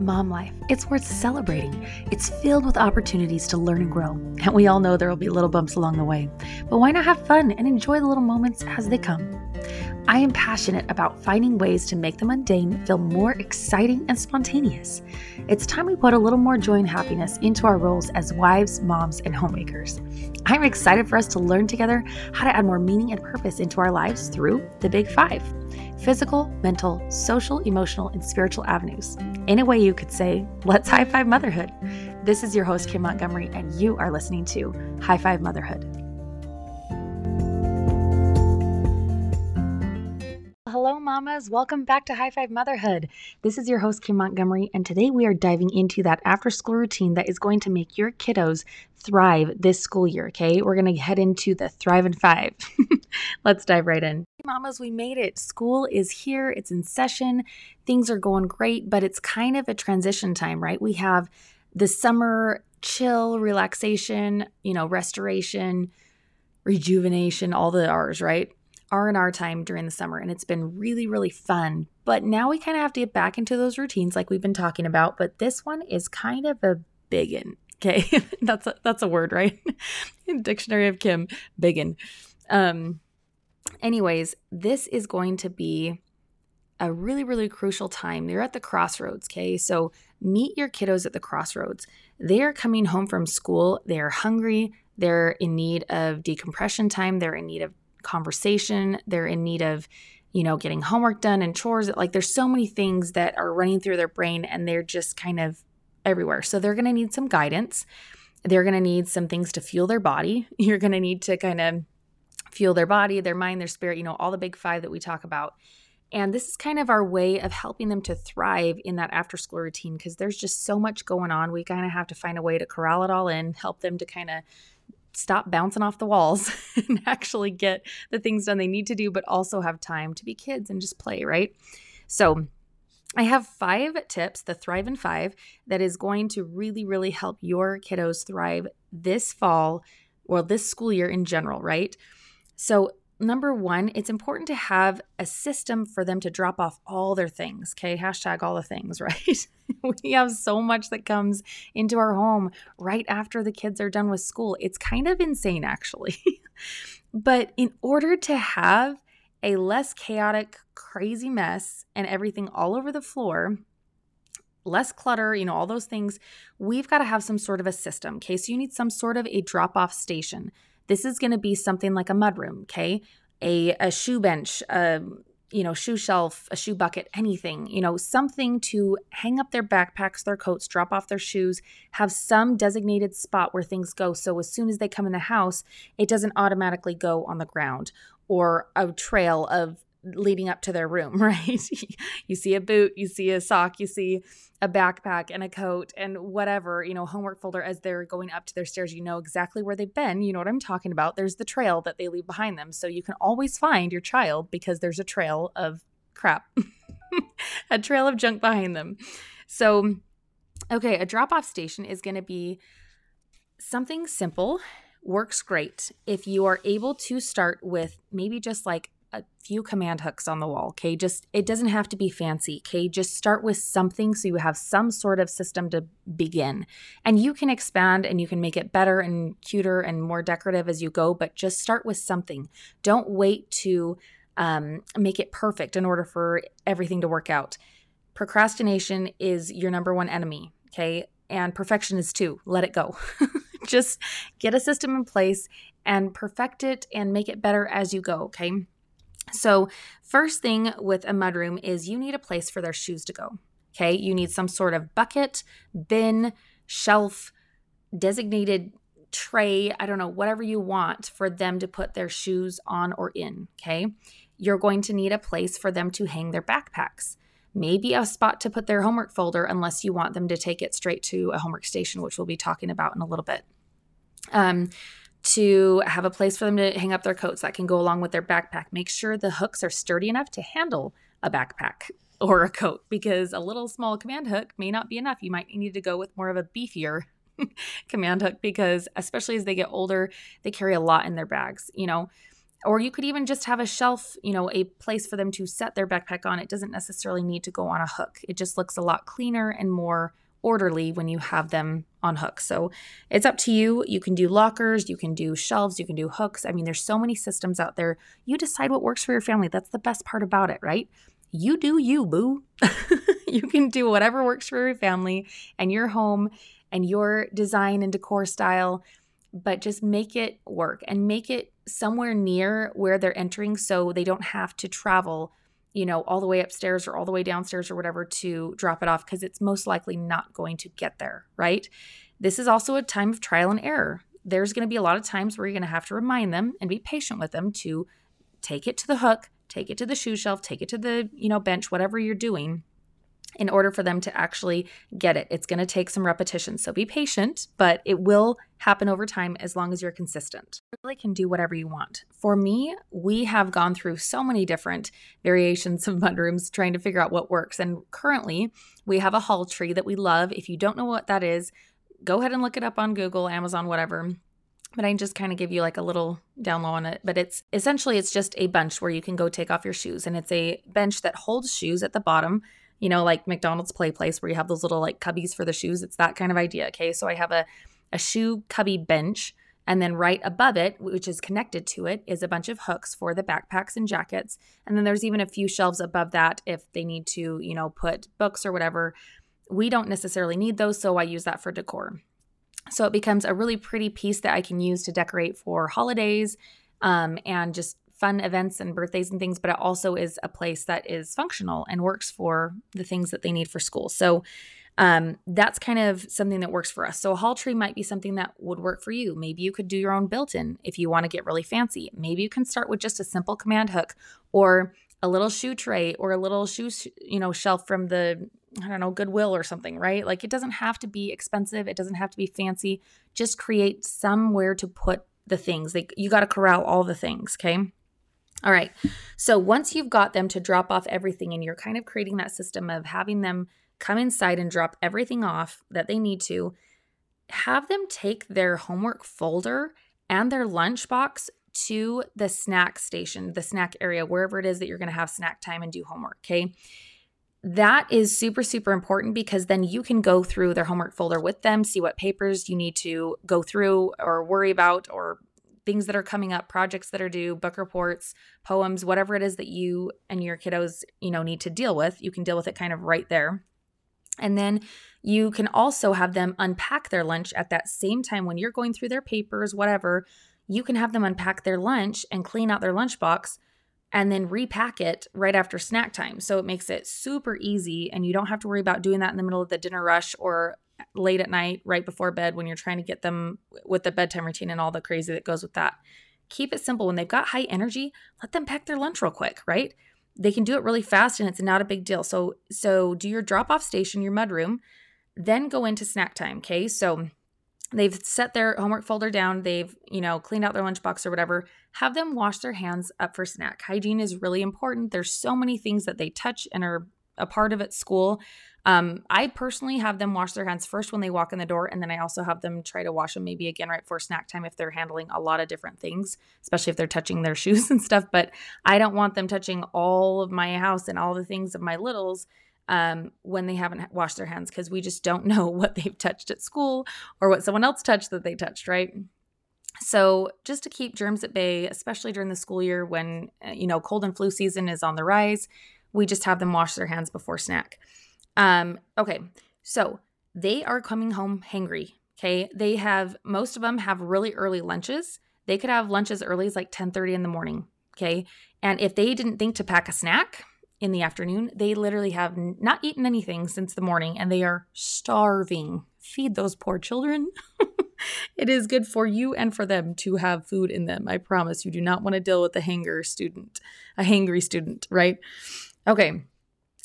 Mom life, it's worth celebrating. It's filled with opportunities to learn and grow. And we all know there will be little bumps along the way. But why not have fun and enjoy the little moments as they come? I am passionate about finding ways to make the mundane feel more exciting and spontaneous. It's time we put a little more joy and happiness into our roles as wives, moms, and homemakers. I'm excited for us to learn together how to add more meaning and purpose into our lives through the Big Five physical, mental, social, emotional, and spiritual avenues. In a way, you could say, let's high five motherhood. This is your host, Kim Montgomery, and you are listening to High Five Motherhood. Hello, mamas. Welcome back to High Five Motherhood. This is your host, Kim Montgomery, and today we are diving into that after school routine that is going to make your kiddos thrive this school year. Okay, we're going to head into the Thrivin' Five. Let's dive right in. Mamas, we made it. School is here, it's in session. Things are going great, but it's kind of a transition time, right? We have the summer chill, relaxation, you know, restoration, rejuvenation, all the R's, right? R&R time during the summer and it's been really really fun. But now we kind of have to get back into those routines like we've been talking about, but this one is kind of a biggin. Okay? that's a, that's a word, right? Dictionary of Kim, biggin. Um anyways, this is going to be a really really crucial time. They're at the crossroads, okay? So meet your kiddos at the crossroads. They are coming home from school, they're hungry, they're in need of decompression time, they're in need of conversation, they're in need of, you know, getting homework done and chores. Like there's so many things that are running through their brain and they're just kind of everywhere. So they're going to need some guidance. They're going to need some things to fuel their body. You're going to need to kind of fuel their body, their mind, their spirit, you know, all the big five that we talk about. And this is kind of our way of helping them to thrive in that after school routine because there's just so much going on. We kind of have to find a way to corral it all in, help them to kind of stop bouncing off the walls and actually get the things done they need to do, but also have time to be kids and just play, right? So, I have five tips, the Thrivin' Five, that is going to really, really help your kiddos thrive this fall or this school year in general, right? So, number one, it's important to have a system for them to drop off all their things. Okay. Hashtag all the things, right? we have so much that comes into our home right after the kids are done with school. It's kind of insane, actually. but in order to have a less chaotic, crazy mess and everything all over the floor, less clutter, you know, all those things, we've got to have some sort of a system. Okay. So you need some sort of a drop off station. This is going to be something like a mudroom, okay? A, a shoe bench, a you know, shoe shelf, a shoe bucket, anything, you know, something to hang up their backpacks, their coats, drop off their shoes, have some designated spot where things go. So as soon as they come in the house, it doesn't automatically go on the ground or a trail of leading up to their room, right? you see a boot, you see a sock, you see a backpack and a coat and whatever, you know, homework folder as they're going up to their stairs. You know exactly where they've been. You know what I'm talking about. There's the trail that they leave behind them. So you can always find your child because there's a trail of crap, a trail of junk behind them. So, okay, a drop off station is going to be something simple works great if you are able to start with maybe just like a few command hooks on the wall. Okay. Just, it doesn't have to be fancy. Okay. Just start with something so you have some sort of system to begin. And you can expand and you can make it better and cuter and more decorative as you go, but just start with something. Don't wait to um, make it perfect in order for everything to work out. Procrastination is your number one enemy. Okay. And perfection is too. Let it go. just get a system in place and perfect it and make it better as you go. Okay. So, first thing with a mudroom is you need a place for their shoes to go. Okay, you need some sort of bucket, bin, shelf, designated tray, I don't know, whatever you want for them to put their shoes on or in. Okay, you're going to need a place for them to hang their backpacks. Maybe a spot to put their homework folder, unless you want them to take it straight to a homework station, which we'll be talking about in a little bit. Um, to have a place for them to hang up their coats that can go along with their backpack. Make sure the hooks are sturdy enough to handle a backpack or a coat because a little small command hook may not be enough. You might need to go with more of a beefier command hook because especially as they get older, they carry a lot in their bags, you know. or you could even just have a shelf, you know, a place for them to set their backpack on. It doesn't necessarily need to go on a hook. It just looks a lot cleaner and more orderly when you have them on hooks. So it's up to you. You can do lockers, you can do shelves, you can do hooks. I mean, there's so many systems out there. You decide what works for your family. That's the best part about it, right? You do you, boo. you can do whatever works for your family and your home and your design and decor style, but just make it work and make it somewhere near where they're entering so they don't have to travel you know, all the way upstairs or all the way downstairs or whatever to drop it off because it's most likely not going to get there, right? This is also a time of trial and error. There's going to be a lot of times where you're going to have to remind them and be patient with them to take it to the hook, take it to the shoe shelf, take it to the, you know, bench, whatever you're doing in order for them to actually get it. It's going to take some repetition. So be patient, but it will happen over time as long as you're consistent. You really can do whatever you want. For me, we have gone through so many different variations of mudrooms trying to figure out what works. And currently, we have a hall tree that we love. If you don't know what that is, go ahead and look it up on Google, Amazon, whatever but I just kind of give you like a little down low on it. But it's essentially it's just a bench where you can go take off your shoes, and it's a bench that holds shoes at the bottom you know, like McDonald's play place where you have those little like cubbies for the shoes. It's that kind of idea. Okay. So I have a, a shoe cubby bench. And then right above it, which is connected to it, is a bunch of hooks for the backpacks and jackets. And then there's even a few shelves above that if they need to, you know, put books or whatever. We don't necessarily need those, so I use that for decor. So it becomes a really pretty piece that I can use to decorate for holidays um, and just fun events and birthdays and things, but it also is a place that is functional and works for the things that they need for school. So um, that's kind of something that works for us. So a hall tree might be something that would work for you. Maybe you could do your own built-in if you want to get really fancy. Maybe you can start with just a simple command hook or a little shoe tray or a little shoe, you know, shelf from the I don't know, Goodwill or something, right? Like it doesn't have to be expensive, it doesn't have to be fancy. Just create somewhere to put the things. Like you got to corral all the things, okay? All right. So once you've got them to drop off everything and you're kind of creating that system of having them come inside and drop everything off that they need to, have them take their homework folder and their lunchbox to the snack station, the snack area, wherever it is that you're going to have snack time and do homework. Okay. That is super, super important because then you can go through their homework folder with them, see what papers you need to go through or worry about or things that are coming up, projects that are due, book reports, poems, whatever it is that you and your kiddos, you know, need to deal with, you can deal with it kind of right there. And then you can also have them unpack their lunch at that same time when you're going through their papers, whatever. You can have them unpack their lunch and clean out their lunchbox and then repack it right after snack time. So it makes it super easy and you don't have to worry about doing that in the middle of the dinner rush or late at night, right before bed, when you're trying to get them with the bedtime routine and all the crazy that goes with that. Keep it simple. When they've got high energy, let them pack their lunch real quick, right? They can do it really fast and it's not a big deal. So so do your drop off station, your mudroom, then go into snack time. Okay. So they've set their homework folder down, they've, you know, cleaned out their lunchbox or whatever. Have them wash their hands up for snack. Hygiene is really important. There's so many things that they touch and are a part of at school um, I personally have them wash their hands first when they walk in the door, and then I also have them try to wash them maybe again right before snack time if they're handling a lot of different things, especially if they're touching their shoes and stuff. But I don't want them touching all of my house and all the things of my littles um, when they haven't washed their hands because we just don't know what they've touched at school or what someone else touched that they touched, right? So, just to keep germs at bay, especially during the school year when, uh, you know, cold and flu season is on the rise, we just have them wash their hands before snack. Um, okay, so they are coming home hangry. Okay, they have most of them have really early lunches. They could have lunches early as like 10 30 in the morning. Okay, and if they didn't think to pack a snack in the afternoon, they literally have not eaten anything since the morning and they are starving. Feed those poor children. it is good for you and for them to have food in them. I promise you do not want to deal with a hanger student, a hangry student, right? Okay.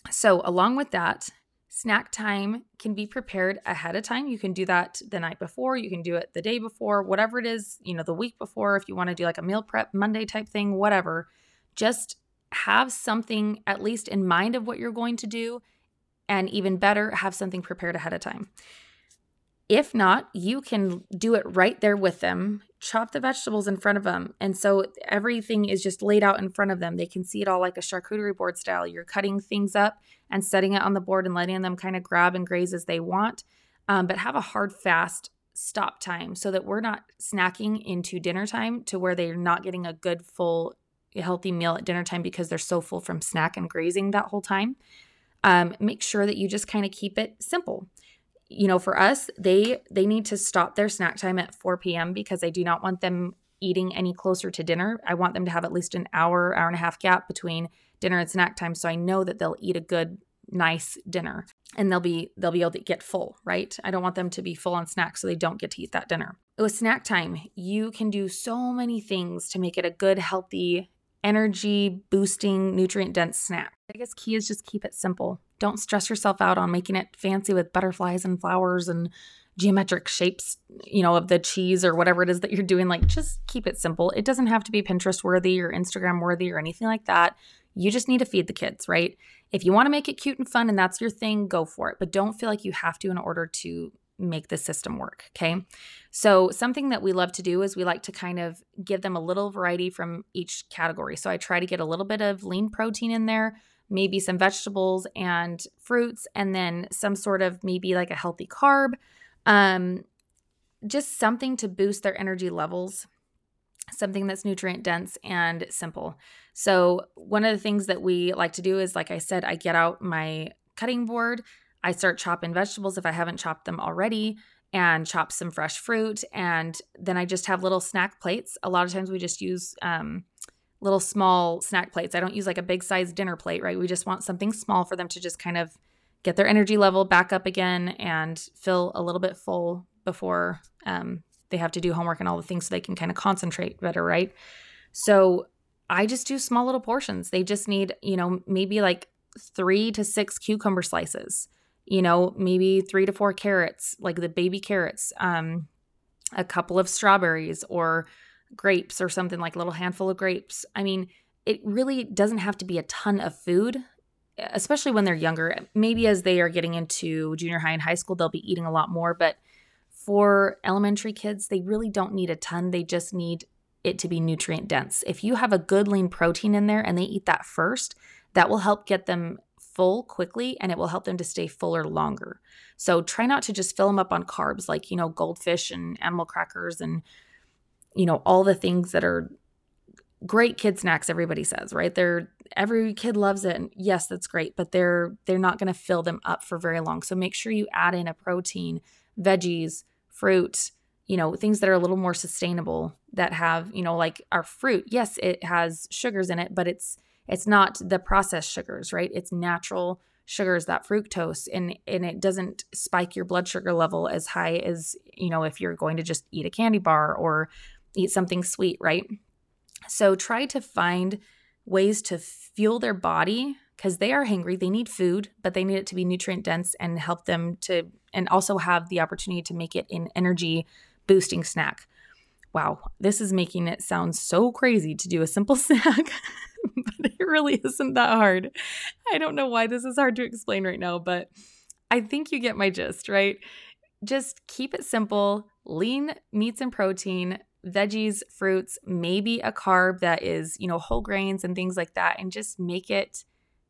So, along with that, Snack time can be prepared ahead of time. You can do that the night before, you can do it the day before, whatever it is, you know, the week before, if you want to do like a meal prep Monday type thing, whatever. Just have something at least in mind of what you're going to do. And even better, have something prepared ahead of time. If not, you can do it right there with them. Chop the vegetables in front of them. And so everything is just laid out in front of them. They can see it all like a charcuterie board style. You're cutting things up and setting it on the board and letting them kind of grab and graze as they want. Um, but have a hard, fast stop time so that we're not snacking into dinner time to where they're not getting a good, full, healthy meal at dinner time because they're so full from snack and grazing that whole time. Um, make sure that you just kind of keep it simple you know for us they they need to stop their snack time at 4 p.m because i do not want them eating any closer to dinner. I want them to have at least an hour hour and a half gap between dinner and snack time so i know that they'll eat a good nice dinner and they'll be they'll be able to get full right? I don't want them to be full on snacks so they don't get to eat that dinner. With snack time you can do so many things to make it a good healthy energy boosting nutrient dense snack. I guess key is just keep it simple don't stress yourself out on making it fancy with butterflies and flowers and geometric shapes, you know, of the cheese or whatever it is that you're doing. Like, just keep it simple. It doesn't have to be Pinterest worthy or Instagram worthy or anything like that. You just need to feed the kids, right? If you want to make it cute and fun and that's your thing, go for it. But don't feel like you have to in order to make the system work. Okay. So, something that we love to do is we like to kind of give them a little variety from each category. So, I try to get a little bit of lean protein in there, maybe some vegetables and fruits, and then some sort of maybe like a healthy carb. Um, just something to boost their energy levels, something that's nutrient dense and simple. So, one of the things that we like to do is, like I said, I get out my cutting board, I start chopping vegetables if I haven't chopped them already, and chop some fresh fruit. And then I just have little snack plates. A lot of times we just use um, little small snack plates. I don't use like a big size dinner plate, right? We just want something small for them to just kind of get their energy level back up again and feel a little bit full before um, they have to do homework and all the things so they can kind of concentrate better, right? So I just do small little portions. They just need, you know, maybe like three to six cucumber slices, you know, maybe three to four carrots, like the baby carrots, um, a couple of strawberries or grapes or something like a little handful of grapes. I mean, it really doesn't have to be a ton of food, especially when they're younger. Maybe as they are getting into junior high and high school, they'll be eating a lot more. But for elementary kids, they really don't need a ton. They just need it to be nutrient dense. If you have a good lean protein in there and they eat that first, that will help get them full quickly and it will help them to stay fuller longer. So try not to just fill them up on carbs like, you know, goldfish and animal crackers and you know, all the things that are great kid snacks everybody says, right? They're every kid loves it. And yes, that's great, but they're they're not going to fill them up for very long. So make sure you add in a protein, veggies, fruit, you know, things that are a little more sustainable that have, you know, like our fruit. Yes, it has sugars in it, but it's it's not the processed sugars, right? It's natural sugars that fructose and and it doesn't spike your blood sugar level as high as you know if you're going to just eat a candy bar or eat something sweet, right? So try to find ways to fuel their body because they are hungry. They need food, but they need it to be nutrient dense and help them to, and also have the opportunity to make it an energy boosting snack. Wow, this is making it sound so crazy to do a simple snack, but it really isn't that hard. I don't know why this is hard to explain right now, but I think you get my gist, right? Just keep it simple, lean meats and protein, veggies, fruits, maybe a carb that is, you know, whole grains and things like that, and just make it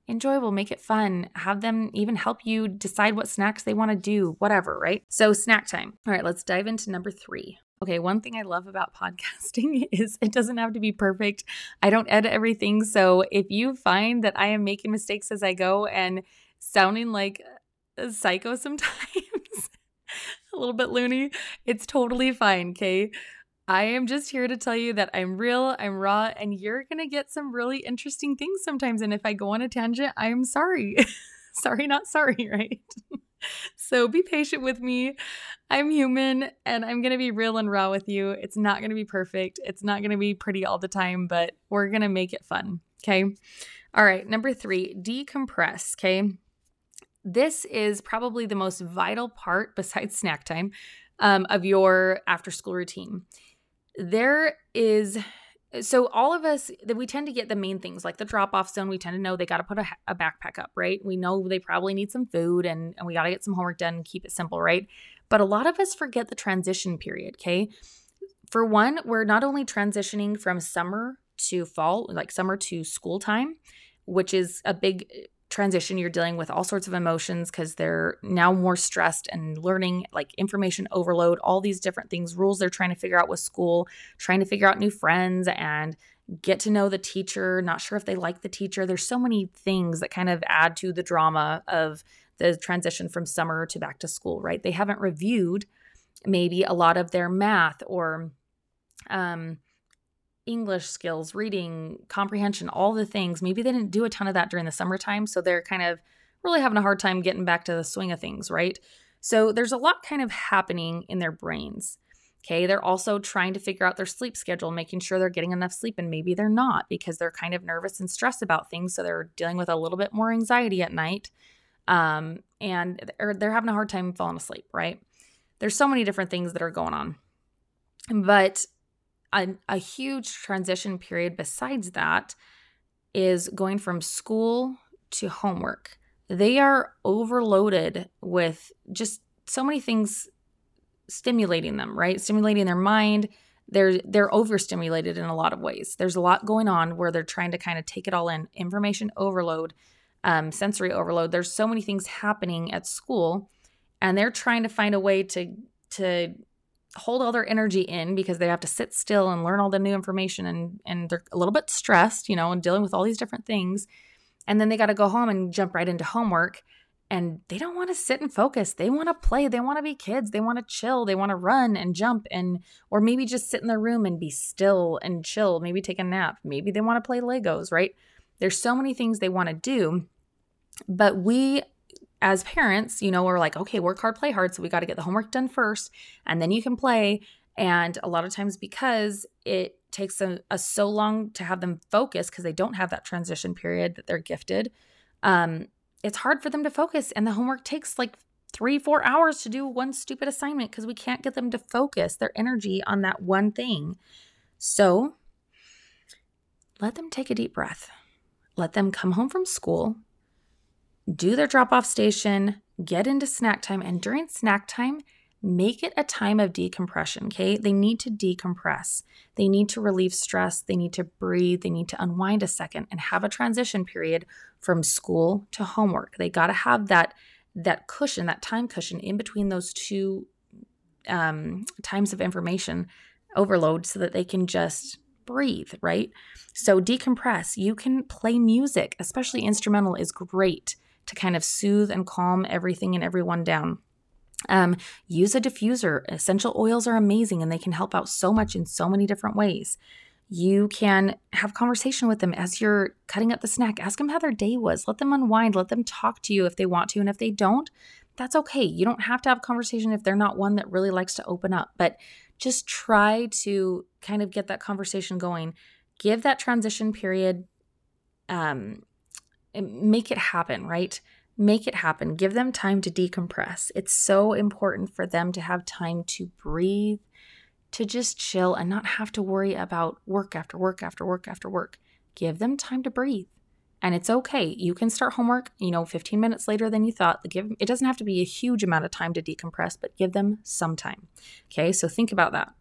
enjoyable, make it fun. Have them even help you decide what snacks they want to do, whatever, right? So, snack time. All right, let's dive into number three. Okay, one thing I love about podcasting is it doesn't have to be perfect. I don't edit everything. So, if you find that I am making mistakes as I go and sounding like a psycho sometimes, a little bit loony, it's totally fine, okay? I am just here to tell you that I'm real, I'm raw, and you're going to get some really interesting things sometimes. And if I go on a tangent, I'm sorry. sorry, not sorry, right? so be patient with me. I'm human and I'm going to be real and raw with you. It's not going to be perfect, it's not going to be pretty all the time, but we're going to make it fun. Okay. All right. Number three, decompress. Okay. This is probably the most vital part besides snack time um, of your after school routine there is so all of us that we tend to get the main things like the drop off zone we tend to know they got to put a, a, backpack up right we know they probably need some food and, and we got to get some homework done and keep it simple right But a lot of us forget the transition period, okay? For one, we're not only transitioning from summer to fall, like summer to school time, which is a big transition. You're dealing with all sorts of emotions because they're now more stressed and learning like information overload, all these different things, rules they're trying to figure out with school, trying to figure out new friends and get to know the teacher, not sure if they like the teacher. There's so many things that kind of add to the drama of the transition from summer to back to school, right? They haven't reviewed maybe a lot of their math or um, English skills, reading, comprehension, all the things. Maybe they didn't do a ton of that during the summertime. So they're kind of really having a hard time getting back to the swing of things, right? So there's a lot kind of happening in their brains. Okay, they're also trying to figure out their sleep schedule, making sure they're getting enough sleep, and maybe they're not because they're kind of nervous and stressed about things. So they're dealing with a little bit more anxiety at night, um, and they're, they're having a hard time falling asleep. Right? There's so many different things that are going on, but a, a huge transition period besides that is going from school to homework. They are overloaded with just so many things stimulating them, right? Stimulating their mind. They're they're overstimulated in a lot of ways. There's a lot going on where they're trying to kind of take it all in. Information overload, um, sensory overload. There's so many things happening at school, and they're trying to find a way to to hold all their energy in because they have to sit still and learn all the new information and and they're a little bit stressed, you know, and dealing with all these different things. And then they got to go home and jump right into homework and they don't want to sit and focus. They want to play. They want to be kids. They want to chill. They want to run and jump and or maybe just sit in their room and be still and chill, maybe take a nap. Maybe they want to play Legos, right? There's so many things they want to do. But we as parents, you know, we're like, okay, work hard, play hard. So we got to get the homework done first, and then you can play. And a lot of times, because it takes a so long to have them focus because they don't have that transition period that they're gifted, um, it's hard for them to focus. And the homework takes like three, four hours to do one stupid assignment because we can't get them to focus their energy on that one thing. So let them take a deep breath. Let them come home from school do their drop off station, get into snack time, and during snack time, make it a time of decompression. Okay. They need to decompress. They need to relieve stress. They need to breathe. They need to unwind a second and have a transition period from school to homework. They got to have that that cushion, that time cushion in between those two um, times of information overload so that they can just breathe, right? So decompress. You can play music, especially instrumental is great to kind of soothe and calm everything and everyone down. Um, use a diffuser. Essential oils are amazing and they can help out so much in so many different ways. You can have conversation with them as you're cutting up the snack. Ask them how their day was. Let them unwind. Let them talk to you if they want to. And if they don't, that's okay. You don't have to have conversation if they're not one that really likes to open up, but just try to kind of get that conversation going. Give that transition period um, make it happen, right? Make it happen. Give them time to decompress. It's so important for them to have time to breathe, to just chill and not have to worry about work after work after work after work. Give them time to breathe. And it's okay. You can start homework, you know, 15 minutes later than you thought. Give it doesn't have to be a huge amount of time to decompress, but give them some time. Okay? So think about that.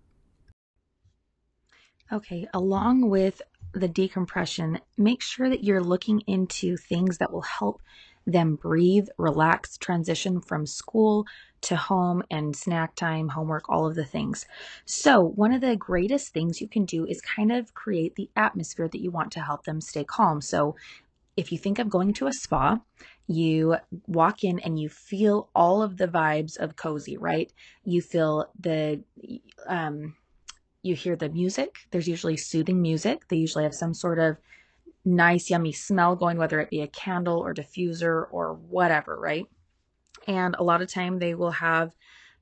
Okay, along with the decompression, make sure that you're looking into things that will help them breathe, relax, transition from school to home and snack time, homework, all of the things. So, one of the greatest things you can do is kind of create the atmosphere that you want to help them stay calm. So, if you think of going to a spa, you walk in and you feel all of the vibes of cozy, right? You feel the um you hear the music. There's usually soothing music. They usually have some sort of nice, yummy smell going, whether it be a candle or diffuser or whatever, right? And a lot of time they will have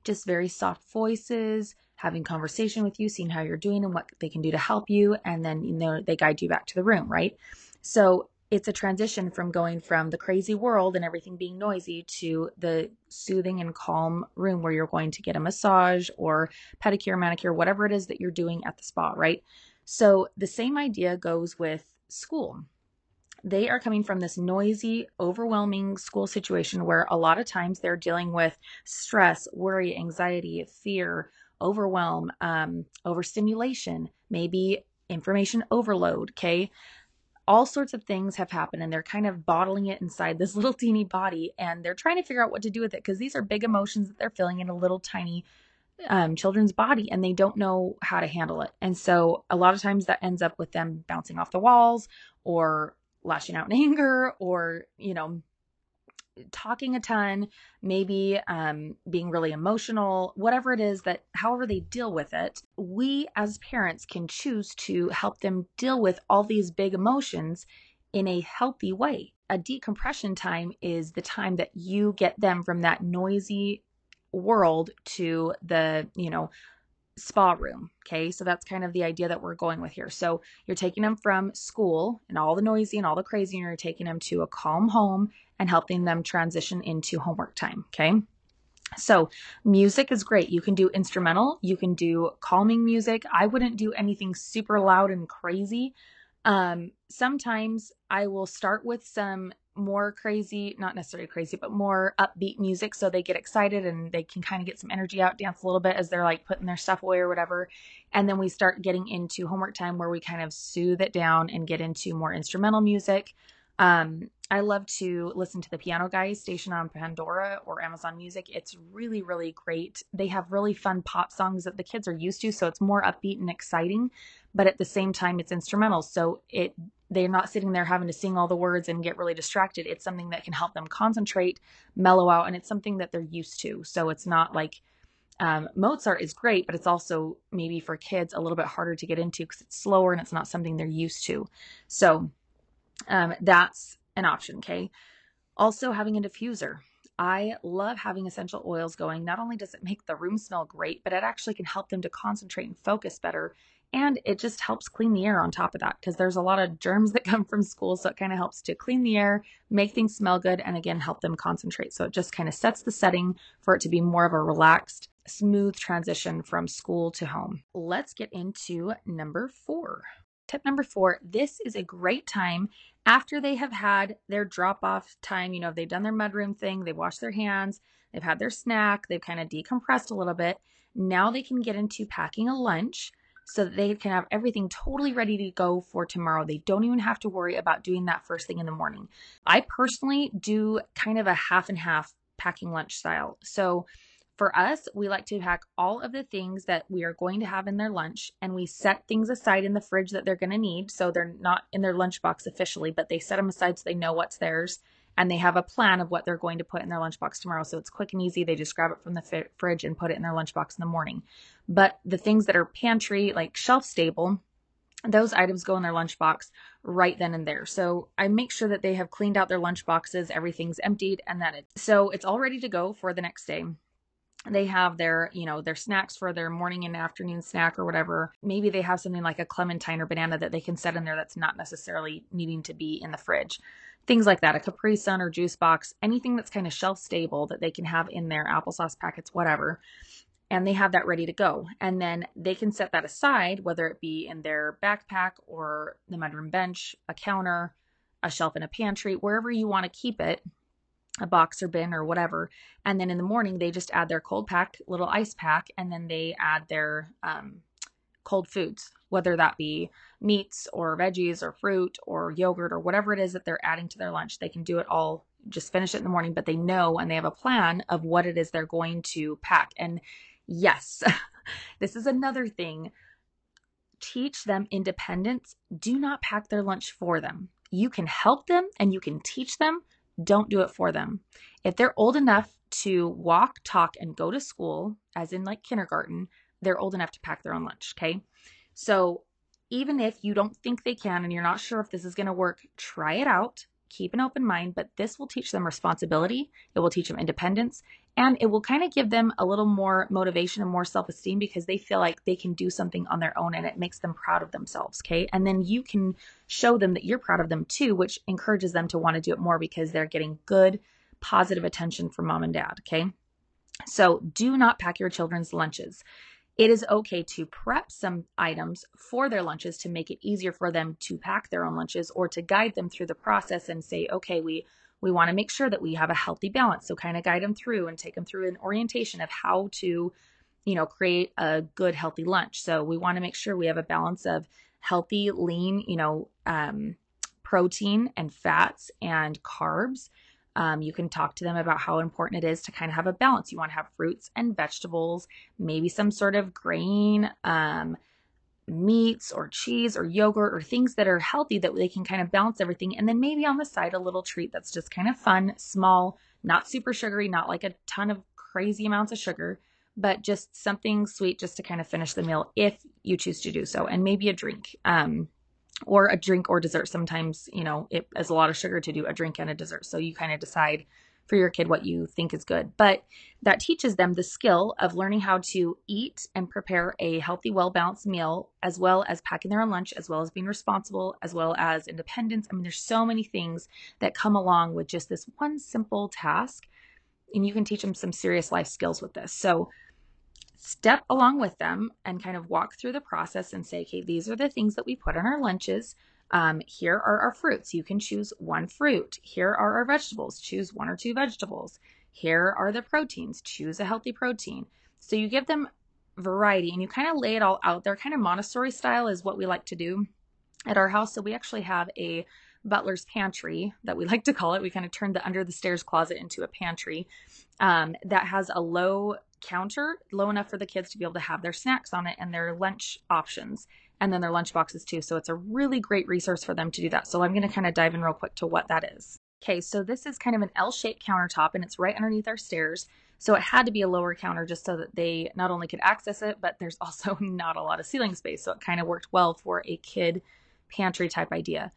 just very soft voices, having conversation with you, seeing how you're doing and what they can do to help you, and then you know they guide you back to the room, right? So it's a transition from going from the crazy world and everything being noisy to the soothing and calm room where you're going to get a massage or pedicure, manicure, whatever it is that you're doing at the spa, right? So the same idea goes with school. they are coming from this noisy, overwhelming school situation where a lot of times they're dealing with stress, worry, anxiety, fear, overwhelm, um, overstimulation, maybe information overload. Okay. All sorts of things have happened and they're kind of bottling it inside this little teeny body and they're trying to figure out what to do with it because these are big emotions that they're feeling in a little tiny um, children's body and they don't know how to handle it. And so a lot of times that ends up with them bouncing off the walls or lashing out in anger or, you know, talking a ton, maybe um, being really emotional, whatever it is that, however they deal with it, we as parents can choose to help them deal with all these big emotions in a healthy way. A decompression time is the time that you get them from that noisy world to the, you know, spa room. Okay. So that's kind of the idea that we're going with here. So you're taking them from school and all the noisy and all the crazy, and you're taking them to a calm home and helping them transition into homework time. Okay. So, music is great. You can do instrumental, you can do calming music. I wouldn't do anything super loud and crazy. Um, sometimes I will start with some more crazy, not necessarily crazy, but more upbeat music so they get excited and they can kind of get some energy out, dance a little bit as they're like putting their stuff away or whatever. And then we start getting into homework time where we kind of soothe it down and get into more instrumental music. Um, I love to listen to the Piano Guys station on Pandora or Amazon Music. It's really, really great. They have really fun pop songs that the kids are used to, so it's more upbeat and exciting, but at the same time, it's instrumental. So it they're not sitting there having to sing all the words and get really distracted. It's something that can help them concentrate, mellow out, and it's something that they're used to. So it's not like um, Mozart is great, but it's also maybe for kids a little bit harder to get into because it's slower and it's not something they're used to. So um, that's an option. Okay. Also, having a diffuser. I love having essential oils going. Not only does it make the room smell great, but it actually can help them to concentrate and focus better and it just helps clean the air on top of that because there's a lot of germs that come from school. So it kind of helps to clean the air, make things smell good, and again, help them concentrate. So it just kind of sets the setting for it to be more of a relaxed, smooth transition from school to home. Let's get into number four. Tip number four this is a great time after they have had their drop off time. You know, they've done their mudroom thing, they've washed their hands, they've had their snack, they've kind of decompressed a little bit. Now they can get into packing a lunch so that they can have everything totally ready to go for tomorrow. They don't even have to worry about doing that first thing in the morning. I personally do kind of a half and half packing lunch style. So for us, we like to pack all of the things that we are going to have in their lunch and we set things aside in the fridge that they're going to need. So they're not in their lunchbox officially, but they set them aside so they know what's theirs and they have a plan of what they're going to put in their lunchbox tomorrow. So it's quick and easy. They just grab it from the fridge and put it in their lunchbox in the morning. But the things that are pantry, like shelf stable, those items go in their lunchbox right then and there. So I make sure that they have cleaned out their lunchboxes, everything's emptied, and that it so it's all ready to go for the next day they have their you know their snacks for their morning and afternoon snack or whatever maybe they have something like a clementine or banana that they can set in there that's not necessarily needing to be in the fridge things like that, a Capri Sun or juice box, anything that's kind of shelf stable that they can have in their applesauce packets, whatever. And they have that ready to go. And then they can set that aside, whether it be in their backpack or the mudroom bench, a counter, a shelf in a pantry, wherever you want to keep it, a box or bin or whatever. And then in the morning, they just add their cold pack little ice pack and then they add their um, cold foods, whether that be meats or veggies or fruit or yogurt or whatever it is that they're adding to their lunch. They can do it all, just finish it in the morning, but they know and they have a plan of what it is they're going to pack. And yes, this is another thing. Teach them independence. Do not pack their lunch for them. You can help them and you can teach them. Don't do it for them. If they're old enough to walk, talk, and go to school, as in like kindergarten, they're old enough to pack their own lunch. Okay. So even if you don't think they can and you're not sure if this is going to work, try it out. Keep an open mind, but this will teach them responsibility. It will teach them independence and it will kind of give them a little more motivation and more self esteem because they feel like they can do something on their own and it makes them proud of themselves. Okay. And then you can show them that you're proud of them too, which encourages them to want to do it more because they're getting good, positive attention from mom and dad. Okay. So do not pack your children's lunches it is okay to prep some items for their lunches to make it easier for them to pack their own lunches or to guide them through the process and say, okay, we we want to make sure that we have a healthy balance. So kind of guide them through and take them through an orientation of how to, you know, create a good healthy lunch. So we want to make sure we have a balance of healthy, lean, you know, um, protein and fats and carbs um, you can talk to them about how important it is to kind of have a balance. You want to have fruits and vegetables, maybe some sort of grain, um, meats or cheese or yogurt or things that are healthy that they can kind of balance everything. And then maybe on the side, a little treat that's just kind of fun, small, not super sugary, not like a ton of crazy amounts of sugar, but just something sweet just to kind of finish the meal if you choose to do so. And maybe a drink. Um, or a drink or dessert. Sometimes, you know, it has a lot of sugar to do a drink and a dessert. So you kind of decide for your kid what you think is good. But that teaches them the skill of learning how to eat and prepare a healthy, well balanced meal, as well as packing their own lunch, as well as being responsible, as well as independence. I mean, there's so many things that come along with just this one simple task. And you can teach them some serious life skills with this. So step along with them and kind of walk through the process and say, okay, these are the things that we put on our lunches. Um, here are our fruits. You can choose one fruit. Here are our vegetables. Choose one or two vegetables. Here are the proteins. Choose a healthy protein. So you give them variety and you kind of lay it all out there. Kind of Montessori style is what we like to do at our house. So we actually have a butler's pantry that we like to call it. We kind of turned the under the stairs closet into a pantry um, that has a low counter low enough for the kids to be able to have their snacks on it and their lunch options and then their lunch boxes too. So it's a really great resource for them to do that. So I'm going to kind of dive in real quick to what that is. Okay, so this is kind of an L-shaped countertop and it's right underneath our stairs. So it had to be a lower counter just so that they not only could access it, but there's also not a lot of ceiling space. So it kind of worked well for a kid pantry type idea.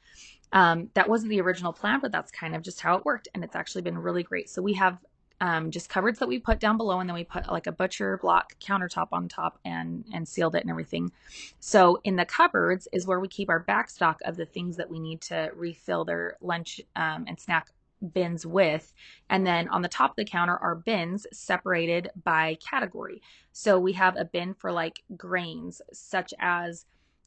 Um, that wasn't the original plan, but that's kind of just how it worked. And it's actually been really great. So we have um, just cupboards that we put down below, and then we put like a butcher block countertop on top and and sealed it and everything. So in the cupboards is where we keep our back stock of the things that we need to refill their lunch um, and snack bins with. And then on the top of the counter are bins separated by category. So we have a bin for like grains, such as,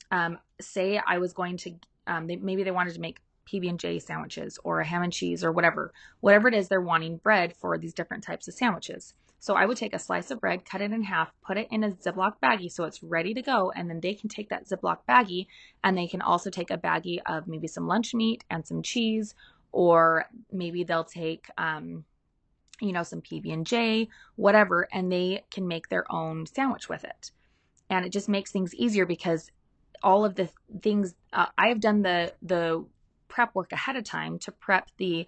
um, say, I was going to, um, they, maybe they wanted to make PB&J sandwiches or a ham and cheese or whatever, whatever it is they're wanting bread for these different types of sandwiches. So I would take a slice of bread, cut it in half, put it in a Ziploc baggie so it's ready to go. And then they can take that Ziploc baggie and they can also take a baggie of maybe some lunch meat and some cheese, or maybe they'll take, um, you know, some PB&J, whatever, and they can make their own sandwich with it. And it just makes things easier because all of the things uh, I have done the the prep work ahead of time to prep the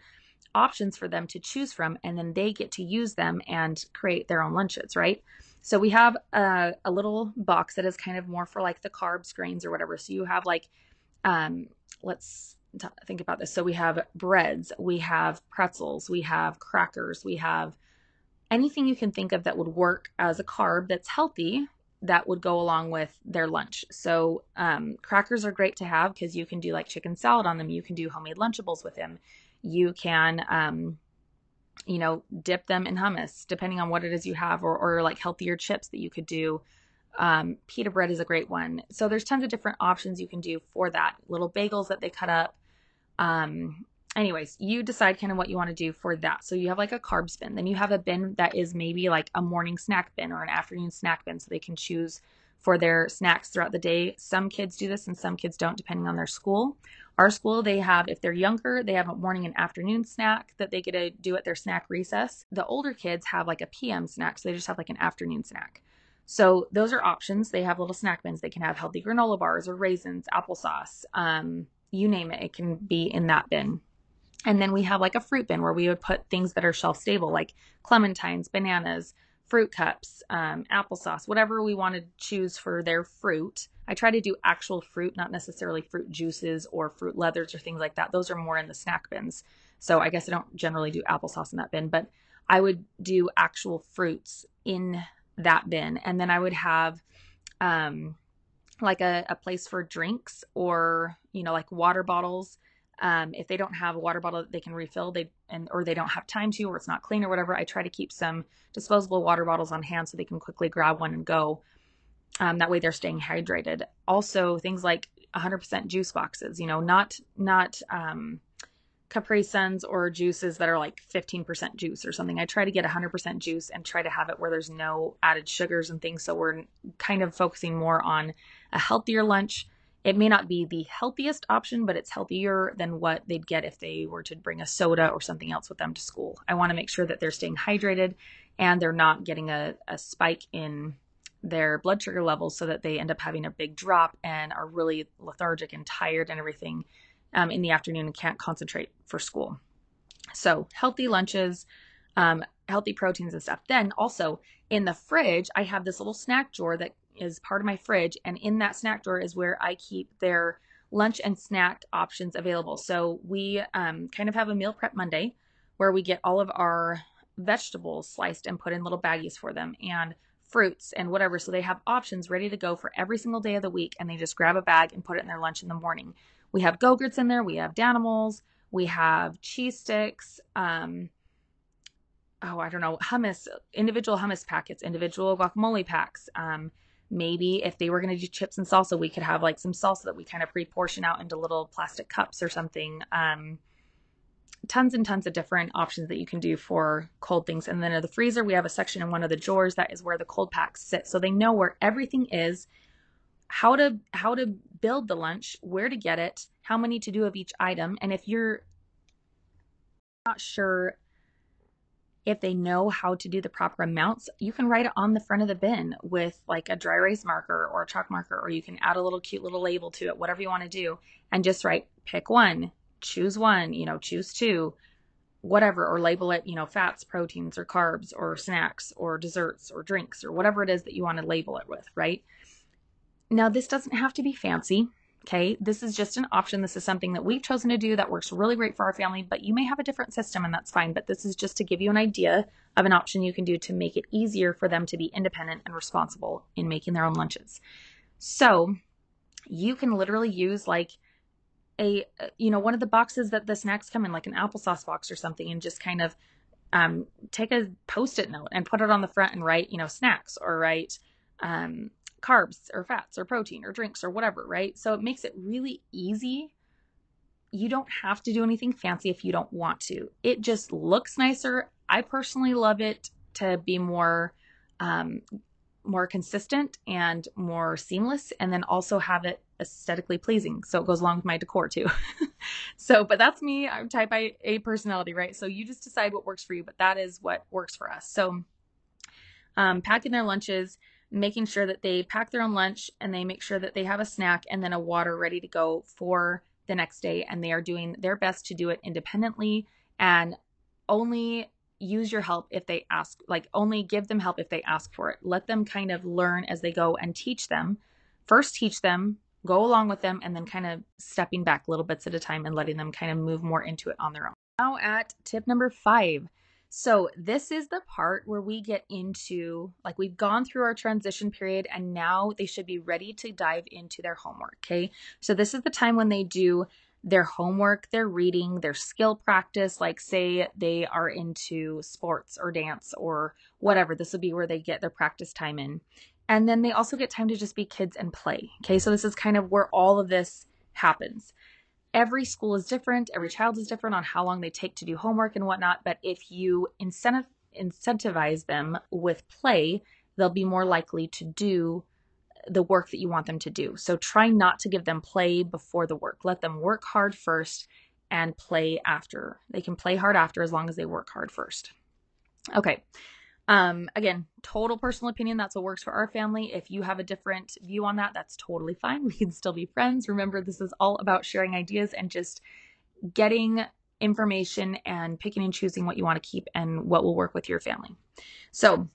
options for them to choose from and then they get to use them and create their own lunches right? So we have a, a little box that is kind of more for like the carbs grains or whatever. So you have like um let's t- think about this. So we have breads we have pretzels we have crackers we have anything you can think of that would work as a carb that's healthy that would go along with their lunch. So, um, crackers are great to have because you can do like chicken salad on them. You can do homemade Lunchables with them. You can, um, you know, dip them in hummus, depending on what it is you have, or, or like healthier chips that you could do. Um, pita bread is a great one. So, there's tons of different options you can do for that. Little bagels that they cut up. Um, anyways, you decide kind of what you want to do for that. So you have like a carb bin. Then you have a bin that is maybe like a morning snack bin or an afternoon snack bin so they can choose for their snacks throughout the day. Some kids do this and some kids don't depending on their school. Our school, they have, if they're younger, they have a morning and afternoon snack that they get to do at their snack recess. The older kids have like a PM snack, so they just have like an afternoon snack. So those are options. They have little snack bins. They can have healthy granola bars or raisins, applesauce, um, you name it. It can be in that bin. And then we have like a fruit bin where we would put things that are shelf stable, like clementines, bananas, fruit cups, um, applesauce, whatever we want to choose for their fruit. I try to do actual fruit, not necessarily fruit juices or fruit leathers or things like that. Those are more in the snack bins. So I guess I don't generally do applesauce in that bin, but I would do actual fruits in that bin. And then I would have um, like a, a place for drinks or, you know, like water bottles um, if they don't have a water bottle that they can refill, they and or they don't have time to, or it's not clean or whatever, I try to keep some disposable water bottles on hand so they can quickly grab one and go. Um, that way they're staying hydrated. Also, things like 100% juice boxes, you know, not, not, um, Capri Suns or juices that are like 15% juice or something. I try to get 100% juice and try to have it where there's no added sugars and things. So we're kind of focusing more on a healthier lunch. It may not be the healthiest option, but it's healthier than what they'd get if they were to bring a soda or something else with them to school. I want to make sure that they're staying hydrated and they're not getting a, a spike in their blood sugar levels so that they end up having a big drop and are really lethargic and tired and everything um, in the afternoon and can't concentrate for school. So, healthy lunches, um, healthy proteins and stuff. Then, also in the fridge, I have this little snack drawer that is part of my fridge. And in that snack drawer is where I keep their lunch and snack options available. So, we um, kind of have a meal prep Monday where we get all of our vegetables sliced and put in little baggies for them and fruits and whatever. So, they have options ready to go for every single day of the week. And they just grab a bag and put it in their lunch in the morning we have Go-Gurts in there. We have Danimals. We have cheese sticks. Um, oh, I don't know, hummus, individual hummus packets, individual guacamole packs. Um, maybe if they were going to do chips and salsa, we could have like some salsa that we kind of pre-portion out into little plastic cups or something. Um, tons and tons of different options that you can do for cold things. And then in the freezer, we have a section in one of the drawers that is where the cold packs sit. So they know where everything is how to how to build the lunch, where to get it, how many to do of each item, and if you're not sure if they know how to do the proper amounts, you can write it on the front of the bin with like a dry erase marker or a chalk marker, or you can add a little cute little label to it, whatever you want to do, and just write pick one, choose one, you know, choose two, whatever, or label it, you know, fats, proteins, or carbs, or snacks, or desserts, or drinks, or whatever it is that you want to label it with, right? Now, this doesn't have to be fancy. Okay, this is just an option. This is something that we've chosen to do that works really great for our family, but you may have a different system and that's fine. But this is just to give you an idea of an option you can do to make it easier for them to be independent and responsible in making their own lunches. So you can literally use like a, you know, one of the boxes that the snacks come in, like an applesauce box or something, and just kind of um, take a post it note and put it on the front and write, you know, snacks or write, um, carbs or fats or protein or drinks or whatever, right? So it makes it really easy. You don't have to do anything fancy if you don't want to. It just looks nicer. I personally love it to be more um, more consistent and more seamless, and then also have it aesthetically pleasing. So it goes along with my decor too. so, but that's me. I'm type A personality, right? So you just decide what works for you, but that is what works for us. So, um, packing their lunches making sure that they pack their own lunch and they make sure that they have a snack and then a water ready to go for the next day. And they are doing their best to do it independently and only use your help if they ask, like, only give them help if they ask for it. Let them kind of learn as they go and teach them. First, teach them, go along with them, and then kind of stepping back little bits at a time and letting them kind of move more into it on their own. Now, at tip number five so, this is the part where we get into like we've gone through our transition period and now they should be ready to dive into their homework. Okay. So, this is the time when they do their homework, their reading, their skill practice. Like, say they are into sports or dance or whatever, this would be where they get their practice time in. And then they also get time to just be kids and play. Okay. So, this is kind of where all of this happens every school is different, every child is different on how long they take to do homework and whatnot. But if you incentive, incentivize them with play, they'll be more likely to do the work that you want them to do. So try not to give them play before the work. Let them work hard first and play after. They can play hard after as long as they work hard first. Okay. Um, again, total personal opinion. That's what works for our family. If you have a different view on that, that's totally fine. We can still be friends. Remember, this is all about sharing ideas and just getting information and picking and choosing what you want to keep and what will work with your family. So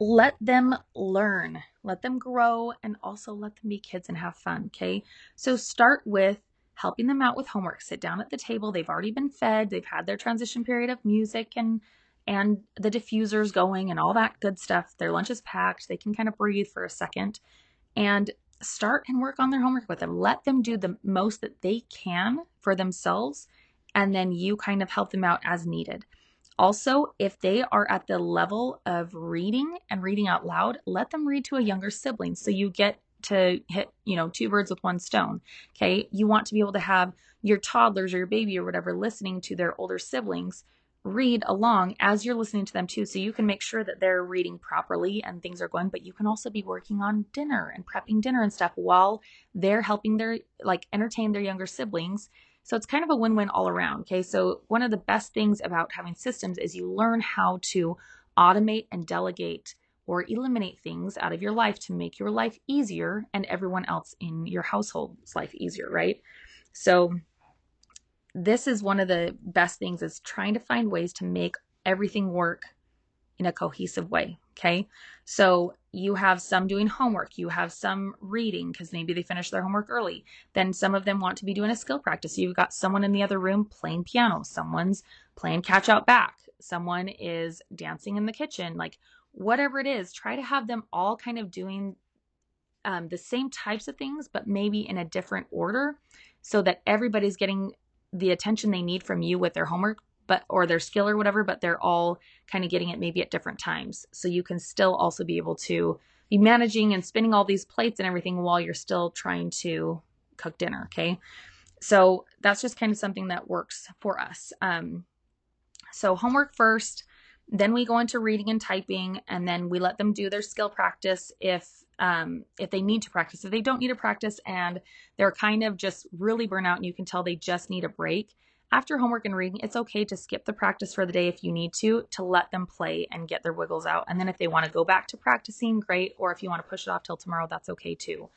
let them learn, let them grow, and also let them be kids and have fun. Okay. So start with helping them out with homework. Sit down at the table. They've already been fed, they've had their transition period of music and and the diffusers going and all that good stuff. Their lunch is packed. They can kind of breathe for a second and start and work on their homework with them. Let them do the most that they can for themselves, and then you kind of help them out as needed. Also, if they are at the level of reading and reading out loud, let them read to a younger sibling so you get to hit, you know, two birds with one stone. Okay. You want to be able to have your toddlers or your baby or whatever listening to their older siblings read along as you're listening to them too. So you can make sure that they're reading properly and things are going, but you can also be working on dinner and prepping dinner and stuff while they're helping their, like, entertain their younger siblings. So it's kind of a win win all around. Okay. So one of the best things about having systems is you learn how to automate and delegate or eliminate things out of your life to make your life easier and everyone else in your household's life easier, right? So this is one of the best things is trying to find ways to make everything work in a cohesive way. Okay. So you have some doing homework, you have some reading because maybe they finished their homework early. Then some of them want to be doing a skill practice. You've got someone in the other room playing piano, someone's playing catch out back, someone is dancing in the kitchen. Like whatever it is, try to have them all kind of doing um, the same types of things, but maybe in a different order so that everybody's getting the attention they need from you with their homework but or their skill or whatever but they're all kind of getting it maybe at different times. So you can still also be able to be managing and spinning all these plates and everything while you're still trying to cook dinner okay? So that's just kind of something that works for us. Um, so homework first then we go into reading and typing and then we let them do their skill practice if um, if they need to practice. If they don't need to practice and they're kind of just really burnt out and you can tell they just need a break, after homework and reading, it's okay to skip the practice for the day if you need to, to let them play and get their wiggles out. And then if they want to go back to practicing, great. Or if you want to push it off till tomorrow, that's okay too.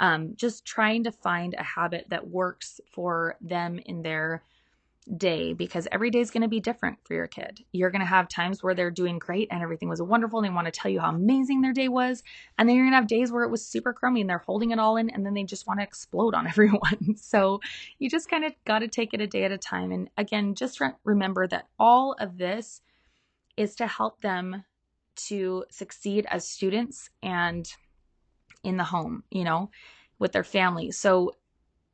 Um, just trying to find a habit that works for them in their day because every day is going to be different for your kid. You're going to have times where they're doing great and everything was wonderful and they want to tell you how amazing their day was. And then you're going to have days where it was super crummy and they're holding it all in and then they just want to explode on everyone. so you just kind of got to take it a day at a time. And again, just re- remember that all of this is to help them to succeed as students and in the home, you know, with their family. So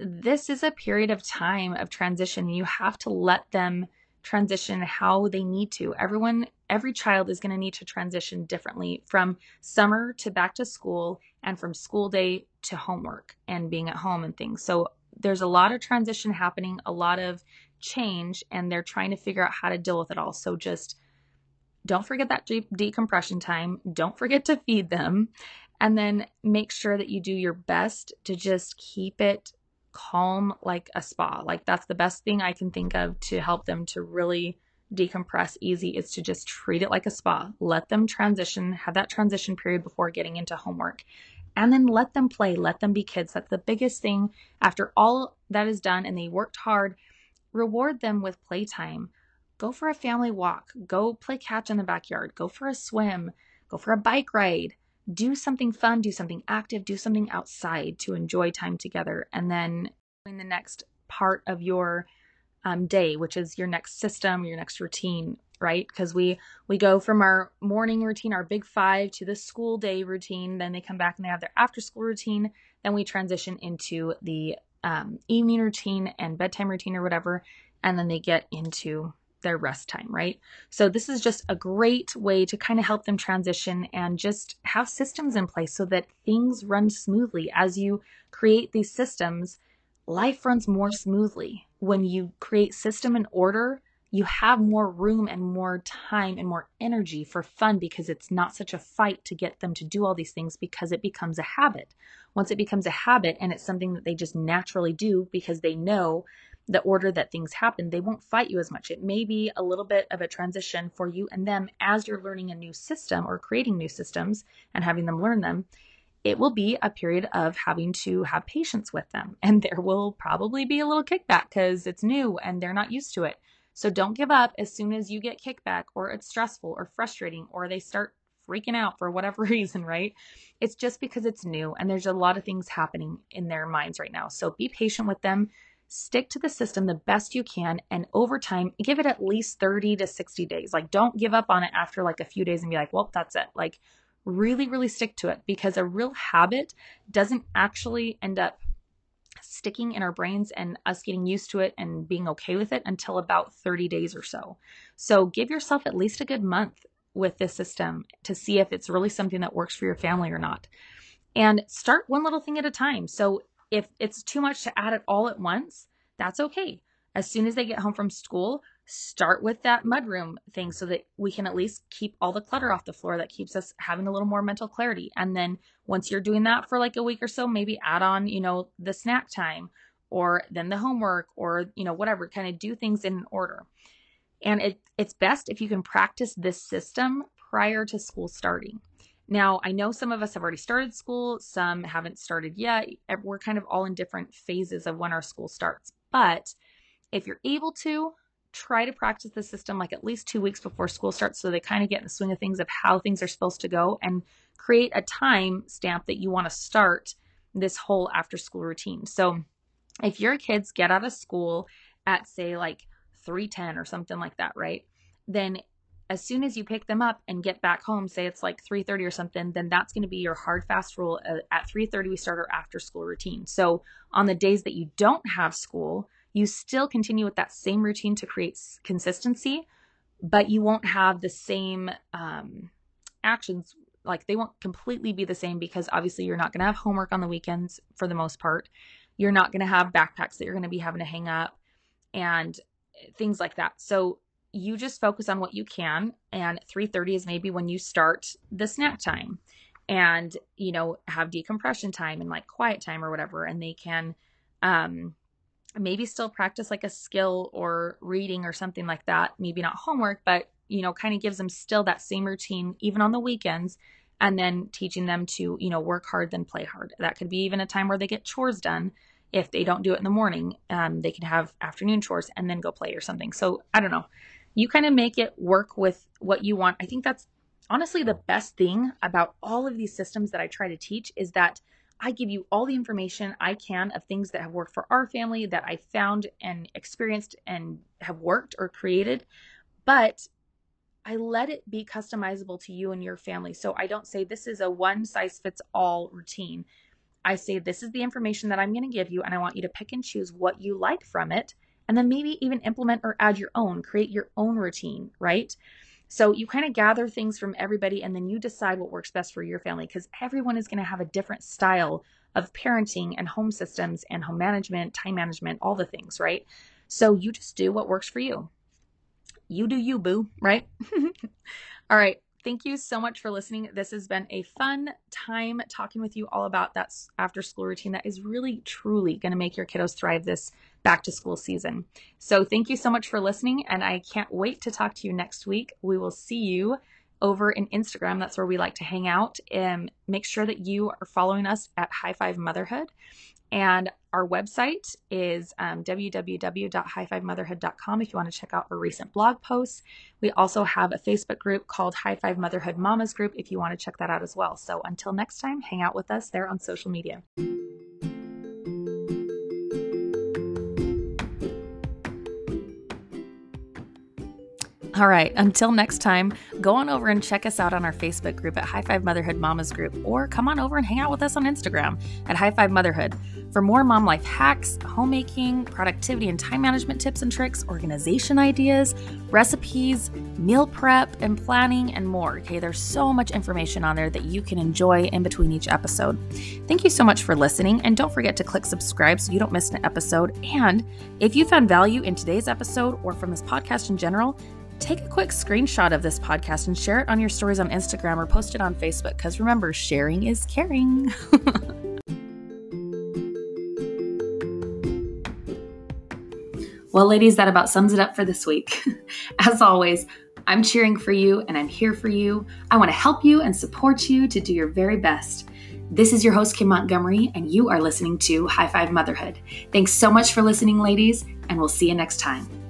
this is a period of time of transition. You have to let them transition how they need to. Everyone, every child is going to need to transition differently from summer to back to school and from school day to homework and being at home and things. So there's a lot of transition happening, a lot of change, and they're trying to figure out how to deal with it all. So just don't forget that de- decompression time. Don't forget to feed them. And then make sure that you do your best to just keep it calm like a spa. Like that's the best thing I can think of to help them to really decompress easy is to just treat it like a spa. Let them transition, have that transition period before getting into homework. And then let them play, let them be kids. That's the biggest thing. After all that is done and they worked hard, reward them with playtime. Go for a family walk, go play catch in the backyard, go for a swim, go for a bike ride do something fun, do something active, do something outside to enjoy time together. And then in the next part of your um, day, which is your next system, your next routine, right? Because we we go from our morning routine, our big five, to the school day routine. Then they come back and they have their after school routine. Then we transition into the um, evening routine and bedtime routine or whatever, and then they get into their rest time, right? So this is just a great way to kind of help them transition and just have systems in place so that things run smoothly. As you create these systems, life runs more smoothly. When you create system and order, you have more room and more time and more energy for fun because it's not such a fight to get them to do all these things because it becomes a habit. Once it becomes a habit and it's something that they just naturally do because they know the order that things happen, they won't fight you as much. It may be a little bit of a transition for you and them as you're learning a new system or creating new systems and having them learn them. It will be a period of having to have patience with them. And there will probably be a little kickback because it's new and they're not used to it. So don't give up as soon as you get kickback or it's stressful or frustrating or they start freaking out for whatever reason, right? It's just because it's new and there's a lot of things happening in their minds right now. So be patient with them stick to the system the best you can and over time give it at least 30 to 60 days like don't give up on it after like a few days and be like well that's it like really really stick to it because a real habit doesn't actually end up sticking in our brains and us getting used to it and being okay with it until about 30 days or so. So give yourself at least a good month with this system to see if it's really something that works for your family or not. And start one little thing at a time. So if it's too much to add it all at once, that's okay. As soon as they get home from school, start with that mudroom thing so that we can at least keep all the clutter off the floor that keeps us having a little more mental clarity. And then once you're doing that for like a week or so, maybe add on, you know, the snack time or then the homework or, you know, whatever, kind of do things in order. And it, it's best if you can practice this system prior to school starting. Now, I know some of us have already started school, some haven't started yet. We're kind of all in different phases of when our school starts. But if you're able to, try to practice the system like at least two weeks before school starts so they kind of get in the swing of things of how things are supposed to go and create a time stamp that you want to start this whole after school routine. So if your kids get out of school at say like 310 or something like that, right? Then as soon as you pick them up and get back home, say it's like 3:30 or something, then that's going to be your hard fast rule. Uh, at 3:30 we start our after school routine. So on the days that you don't have school, you still continue with that same routine to create consistency, but you won't have the same um, actions. Like they won't completely be the same because obviously you're not going to have homework on the weekends for the most part. You're not going to have backpacks that you're going to be having to hang up and things like that. So you just focus on what you can and 3:30 is maybe when you start the snack time and you know have decompression time and like quiet time or whatever and they can um maybe still practice like a skill or reading or something like that. Maybe not homework, but you know, kind of gives them still that same routine even on the weekends and then teaching them to, you know, work hard then play hard. That could be even a time where they get chores done. If they don't do it in the morning, um, they can have afternoon chores and then go play or something. So I don't know. You kind of make it work with what you want. I think that's honestly the best thing about all of these systems that I try to teach is that I give you all the information I can of things that have worked for our family that I found and experienced and have worked or created. But I let it be customizable to you and your family. So I don't say this is a one size fits all routine. I say this is the information that I'm going to give you, and I want you to pick and choose what you like from it, and then maybe even implement or add your own, create your own routine, right? So you kind of gather things from everybody and then you decide what works best for your family because everyone is going to have a different style of parenting and home systems and home management, time management, all the things, right? So you just do what works for you. You do you, boo, right? all right. Thank you so much for listening. This has been a fun time talking with you all about that after school routine that is really, truly going to make your kiddos thrive this back to school season. So, thank you so much for listening, and I can't wait to talk to you next week. We will see you over in Instagram. That's where we like to hang out. And make sure that you are following us at High Five Motherhood. And our website is um, www.highfivemotherhood.com if you want to check out our recent blog posts. We also have a Facebook group called High Five Motherhood Mamas Group if you want to check that out as well. So until next time, hang out with us there on social media. All right, until next time, go on over and check us out on our Facebook group at High Five Motherhood Mamas Group, or come on over and hang out with us on Instagram at High Five Motherhood. For more mom life hacks, homemaking, productivity and time management tips and tricks, organization ideas, recipes, meal prep and planning, and more. Okay, there's so much information on there that you can enjoy in between each episode. Thank you so much for listening, and don't forget to click subscribe so you don't miss an episode. And if you found value in today's episode or from this podcast in general, take a quick screenshot of this podcast and share it on your stories on Instagram or post it on Facebook because remember, sharing is caring. well, ladies, that about sums it up for this week. As always, I'm cheering for you and I'm here for you. I want to help you and support you to do your very best. This is your host, Kim Montgomery, and you are listening to High Five Motherhood. Thanks so much for listening, ladies, and we'll see you next time.